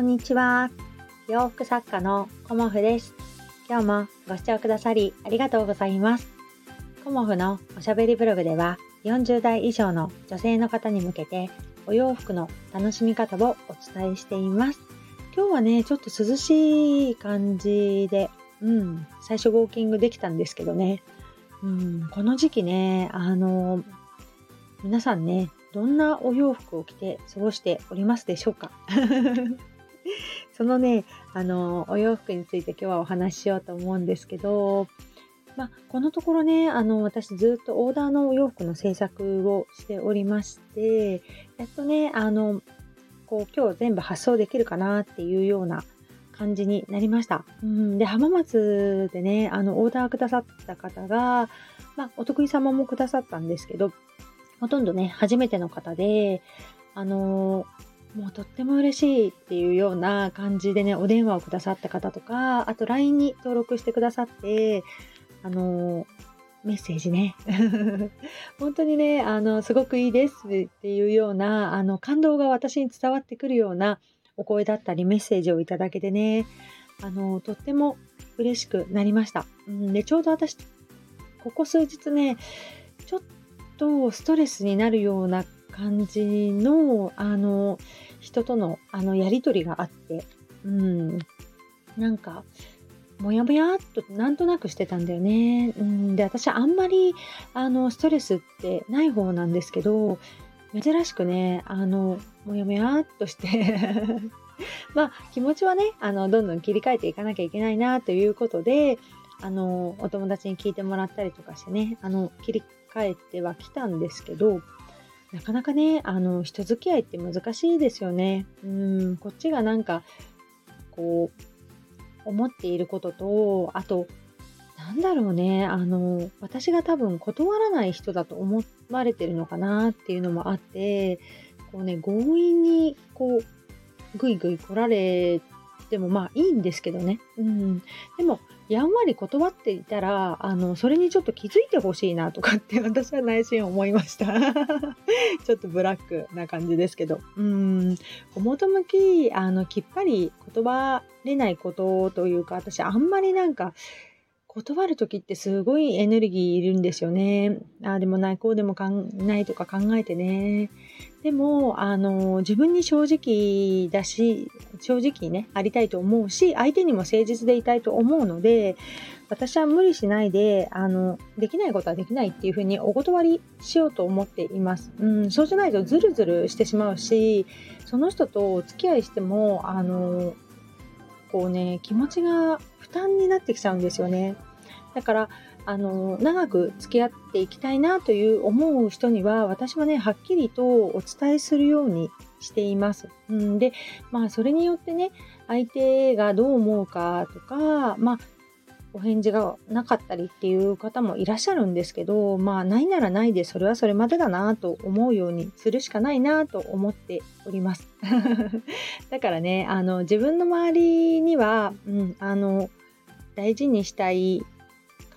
こんにちは。洋服作家のコモフです。今日もご視聴くださりありがとうございます。コモフのおしゃべりブログでは40代以上の女性の方に向けてお洋服の楽しみ方をお伝えしています。今日はね、ちょっと涼しい感じで、うん、最初ウォーキングできたんですけどね、うん、この時期ね、あの、皆さんね、どんなお洋服を着て過ごしておりますでしょうか？そのね、あの、お洋服について今日はお話ししようと思うんですけど、まあ、このところね、あの、私ずっとオーダーのお洋服の制作をしておりまして、やっとね、あの、こう、今日全部発送できるかなっていうような感じになりました。うん、で、浜松でね、あの、オーダーくださった方が、まあ、お得意様もくださったんですけど、ほとんどね、初めての方で、あのもうとっても嬉しいっていうような感じでね、お電話をくださった方とか、あと LINE に登録してくださって、あのメッセージね。本当にね、あの、すごくいいですっていうような、あの、感動が私に伝わってくるようなお声だったりメッセージをいただけてね、あの、とっても嬉しくなりました。うん、で、ちょうど私、ここ数日ね、ちょっとストレスになるような感じの、あの、人との、あの、やりとりがあって、うん、なんか、もやもやっとなんとなくしてたんだよね。うん、で、私あんまり、あの、ストレスってない方なんですけど、珍しくね、あの、もやもやっとして まあ、気持ちはね、あの、どんどん切り替えていかなきゃいけないな、ということで、あの、お友達に聞いてもらったりとかしてね、あの、切り帰ってはきたんですけど、なかなかね、あの、人付き合いって難しいですよね。うん、こっちがなんか、こう、思っていることと、あと、なんだろうね、あの、私が多分断らない人だと思われてるのかなっていうのもあって、こうね、強引に、こう、ぐいぐい来られてもまあいいんですけどね。うん。でも、やんわり断っていたら、あの、それにちょっと気づいてほしいなとかって私は内心思いました。ちょっとブラックな感じですけど。うん、表向き、あの、きっぱり断れないことというか、私あんまりなんか、断る時ってすごいエネルギーいるんですよね。ああでもない、こうでもかんないとか考えてね。でも、あの、自分に正直だし、正直ね、ありたいと思うし、相手にも誠実でいたいと思うので、私は無理しないで、あの、できないことはできないっていうふうにお断りしようと思っています。うん、そうじゃないとズルズルしてしまうし、その人とお付き合いしても、あの、こうね、気持ちが負担になってきちゃうんですよね。だから、あの、長く付き合っていきたいなという思う人には、私はね、はっきりとお伝えするようにしています。うん、で、まあ、それによってね、相手がどう思うかとか、まあ、お返事がなかったりっていう方もいらっしゃるんですけど、まあ、ないならないで、それはそれまでだなと思うようにするしかないなと思っております。だからね、あの、自分の周りには、うん、あの、大事にしたい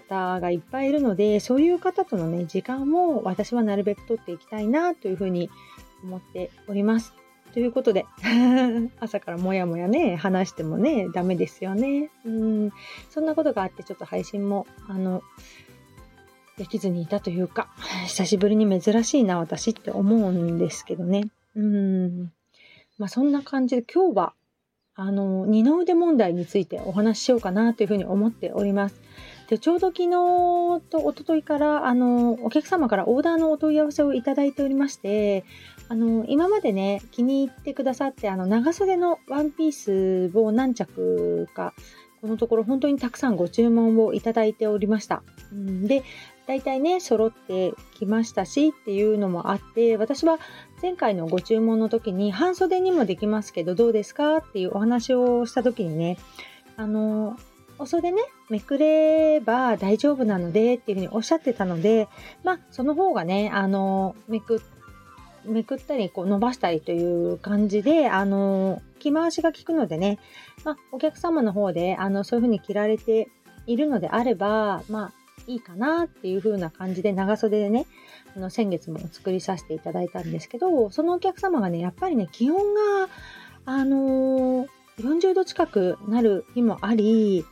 方がいっぱいいるので、そういう方とのね、時間を私はなるべく取っていきたいなというふうに思っております。ということで、朝からもやもやね、話してもね、ダメですよね。うん、そんなことがあって、ちょっと配信も、あの、できずにいたというか、久しぶりに珍しいな、私って思うんですけどね。うん。まあ、そんな感じで、今日は、あの、二の腕問題についてお話ししようかなというふうに思っております。で、ちょうど昨日と一昨日から、あの、お客様からオーダーのお問い合わせをいただいておりまして、あの、今までね、気に入ってくださって、あの、長袖のワンピースを何着か、このところ本当にたくさんご注文をいただいておりました。うん、で、大体ね、揃ってきましたしっていうのもあって、私は前回のご注文の時に半袖にもできますけどどうですかっていうお話をした時にね、あの、お袖ね、めくれば大丈夫なのでっていうふうにおっしゃってたので、まあ、その方がね、あの、めく、めくったり、こう伸ばしたりという感じで、あの、着回しが効くのでね、まあ、お客様の方で、あの、そういうふうに着られているのであれば、まあ、いいかなっていう風な感じで長袖でね、あの先月も作りさせていただいたんですけど、そのお客様がね、やっぱりね、気温があのー、40度近くなる日もあり、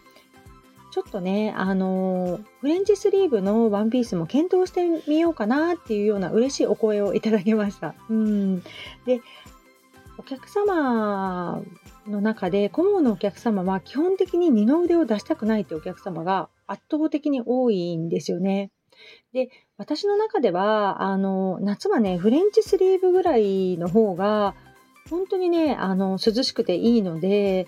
ちょっとね、あの、フレンチスリーブのワンピースも検討してみようかなっていうような嬉しいお声をいただきました。うん。で、お客様の中で、顧問のお客様は基本的に二の腕を出したくないってお客様が圧倒的に多いんですよね。で、私の中では、あの、夏はね、フレンチスリーブぐらいの方が、本当にね、あの、涼しくていいので、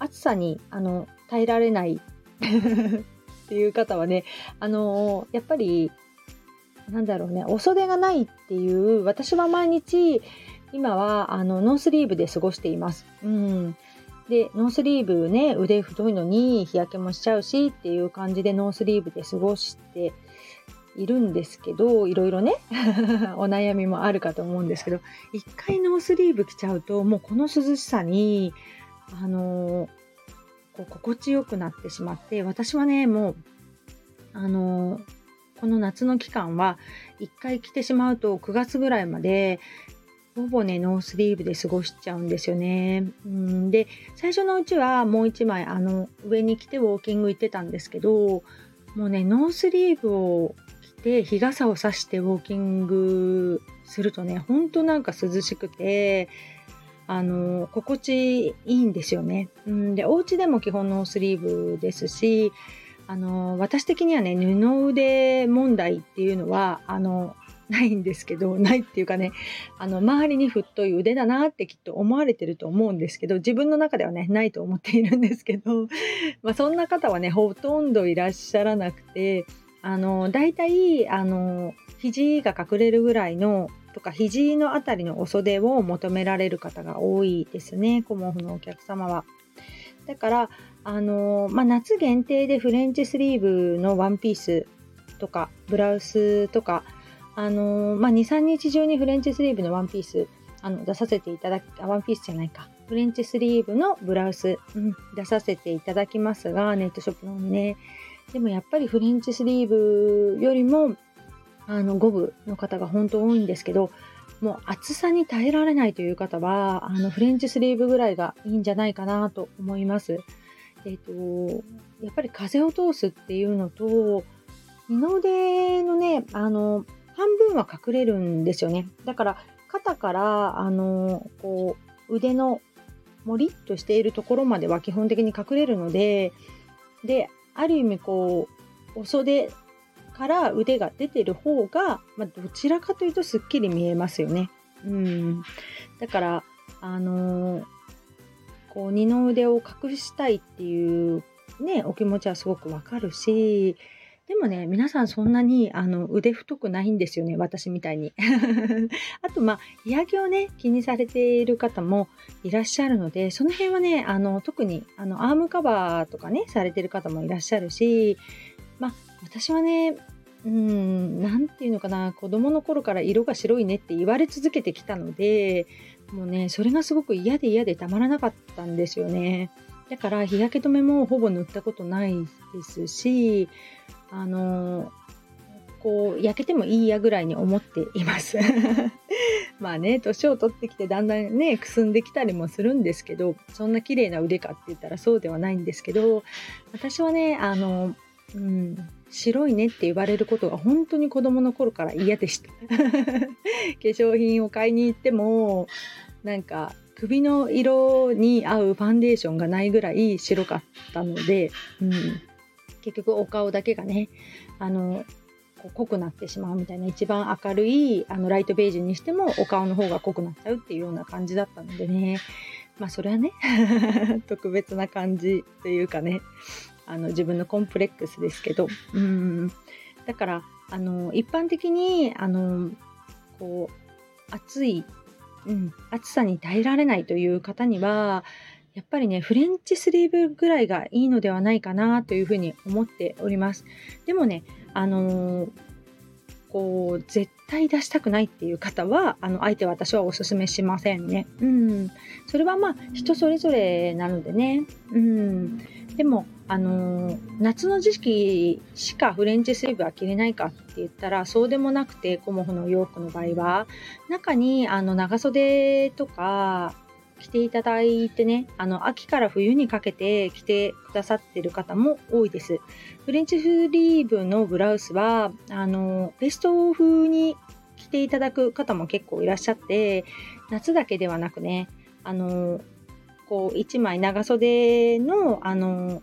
暑さに、あの、耐えられない っていう方はね、あの、やっぱり、なんだろうね、お袖がないっていう、私は毎日、今は、あの、ノースリーブで過ごしています。うん。で、ノースリーブね、腕太いのに日焼けもしちゃうしっていう感じでノースリーブで過ごしているんですけど、いろいろね、お悩みもあるかと思うんですけど、一回ノースリーブ着ちゃうと、もうこの涼しさに、あのこう心地よくなってしまって、私はね、もう、あのこの夏の期間は、一回着てしまうと9月ぐらいまで、ほぼね、ノースリーブで過ごしちゃうんですよね。うんで、最初のうちはもう一枚、あの、上に着てウォーキング行ってたんですけど、もうね、ノースリーブを着て、日傘を差してウォーキングするとね、ほんとなんか涼しくて、あの、心地いいんですよね。うんで、お家でも基本ノースリーブですし、あの、私的にはね、布腕問題っていうのは、あの、ないんですけど、ないっていうかね、あの、周りに太い腕だなってきっと思われてると思うんですけど、自分の中ではね、ないと思っているんですけど、まあそんな方はね、ほとんどいらっしゃらなくて、あの、大体、あの、肘が隠れるぐらいの、とか、肘のあたりのお袖を求められる方が多いですね、コモフのお客様は。だから、あの、まあ、夏限定でフレンチスリーブのワンピースとか、ブラウスとか、あのー、まあ、2、3日中にフレンチスリーブのワンピース、あの、出させていただき、ワンピースじゃないか。フレンチスリーブのブラウス、うん、出させていただきますが、ネットショップのね。でもやっぱりフレンチスリーブよりも、あの、5部の方が本当多いんですけど、もう暑さに耐えられないという方は、あの、フレンチスリーブぐらいがいいんじゃないかなと思います。えっ、ー、と、やっぱり風を通すっていうのと、二の腕のね、あの、半分は隠れるんですよね。だから肩からあのこう腕のもりっとしているところまでは基本的に隠れるのでである意味こうお袖から腕が出てる方が、まあ、どちらかというとすっきり見えますよね。うん、だからあのー、こう二の腕を隠したいっていうねお気持ちはすごくわかるしでもね、皆さんそんなにあの腕太くないんですよね、私みたいに。あと、まあ、日焼けをね、気にされている方もいらっしゃるので、その辺はね、あの特にあのアームカバーとかね、されてる方もいらっしゃるし、まあ、私はね、うん、なんていうのかな、子供の頃から色が白いねって言われ続けてきたので、もうね、それがすごく嫌で嫌でたまらなかったんですよね。だから日焼け止めもほぼ塗ったことないですし、あのこう焼けてもいいやぐらいに思っています まあね年を取ってきてだんだんねくすんできたりもするんですけどそんな綺麗な腕かって言ったらそうではないんですけど私はねあの、うん、白いねって言われることが本当に子供の頃から嫌でした。化粧品を買いに行ってもなんか首の色に合うファンデーションがないぐらい白かったので、うん、結局お顔だけがねあの濃くなってしまうみたいな一番明るいあのライトベージュにしてもお顔の方が濃くなっちゃうっていうような感じだったのでね。まあそれはね 特別な感じというかねあの自分のコンプレックスですけどうんだからあの一般的にあのこう暑い、うん、暑さに耐えられないという方にはやっぱりね、フレンチスリーブぐらいがいいのではないかなというふうに思っております。でもね、あのー、こう、絶対出したくないっていう方は、あの、相手は私はおすすめしませんね。うん。それはまあ、人それぞれなのでね。うん。でも、あのー、夏の時期しかフレンチスリーブは着れないかって言ったら、そうでもなくて、コモフの洋服の場合は、中に、あの、長袖とか、着ていただいてね、あの、秋から冬にかけて着てくださってる方も多いです。フレンチフリーブのブラウスは、あの、ベスト風に着ていただく方も結構いらっしゃって、夏だけではなくね、あの、こう、1枚長袖の、あの、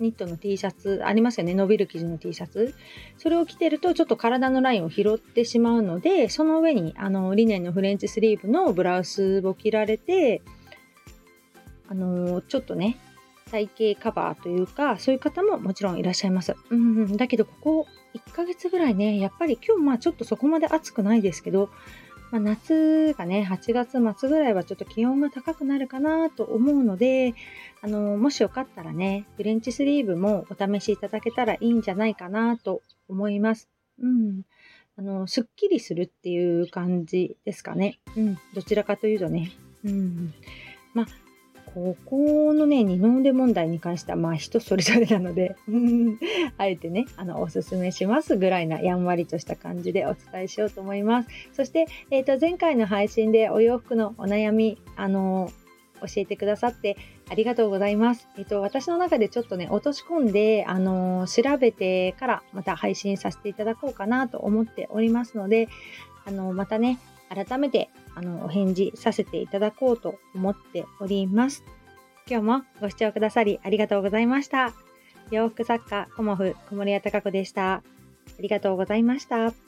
ニットの T シャツありますよね。伸びる生地の T シャツ。それを着てるとちょっと体のラインを拾ってしまうので、その上にあのリネンのフレンチスリーブのブラウスを着られて、あのちょっとね、体型カバーというか、そういう方ももちろんいらっしゃいます。うん、だけどここ1ヶ月ぐらいね、やっぱり今日まあちょっとそこまで暑くないですけど、まあ、夏がね、8月末ぐらいはちょっと気温が高くなるかなと思うので、あの、もしよかったらね、フレンチスリーブもお試しいただけたらいいんじゃないかなと思います。うん。あの、すっきりするっていう感じですかね。うん。どちらかというとね。うん。まあ、ここのね、二の腕問題に関しては、まあ人それぞれなので あえてね、あの、おすすめしますぐらいなやんわりとした感じでお伝えしようと思います。そして、え、ー、と、前回の配信でお洋服のお悩み、あの、教えてくださってありがとうございます。えっ、と、私の中でちょっとね、落とし込んで、あの調べてからまた配信させていただこうかなと思っておりますので、あのまたね、改めてあのお返事させていただこうと思っております。今日もご視聴くださりありがとうございました。洋服作家、コモフ、小森屋隆子でした。ありがとうございました。